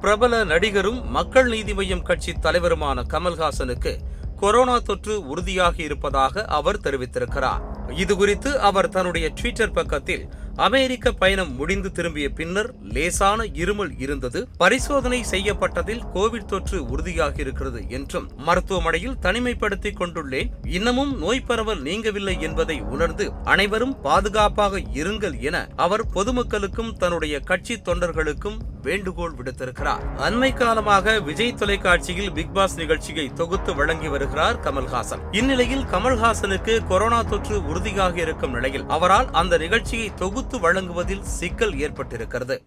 பிரபல நடிகரும் மக்கள் நீதி மய்யம் கட்சி தலைவருமான கமல்ஹாசனுக்கு கொரோனா தொற்று உறுதியாகி இருப்பதாக அவர் தெரிவித்திருக்கிறார். இதுகுறித்து அவர் தன்னுடைய ட்விட்டர் பக்கத்தில் அமெரிக்க பயணம் முடிந்து திரும்பிய பின்னர் லேசான இருமல் இருந்தது பரிசோதனை செய்யப்பட்டதில் கோவிட் தொற்று உறுதியாகி இருக்கிறது என்றும் மருத்துவமனையில் தனிமைப்படுத்திக் கொண்டுள்ளேன் இன்னமும் நோய் பரவல் நீங்கவில்லை என்பதை உணர்ந்து அனைவரும் பாதுகாப்பாக இருங்கள் என அவர் பொதுமக்களுக்கும் தன்னுடைய கட்சி தொண்டர்களுக்கும் வேண்டுகோள் விடுத்திருக்கிறார். அண்மை காலமாக விஜய் தொலைக்காட்சியில் பிக் பாஸ் நிகழ்ச்சியை தொகுத்து வழங்கி வருகிறார் கமல்ஹாசன். இந்நிலையில் கமல்ஹாசனுக்கு கொரோனா தொற்று உறுதியாக இருக்கும் நிலையில் அவரால் அந்த நிகழ்ச்சியை தொகுத்து வழங்குவதில் சிக்கல் ஏற்பட்டிருக்கிறது.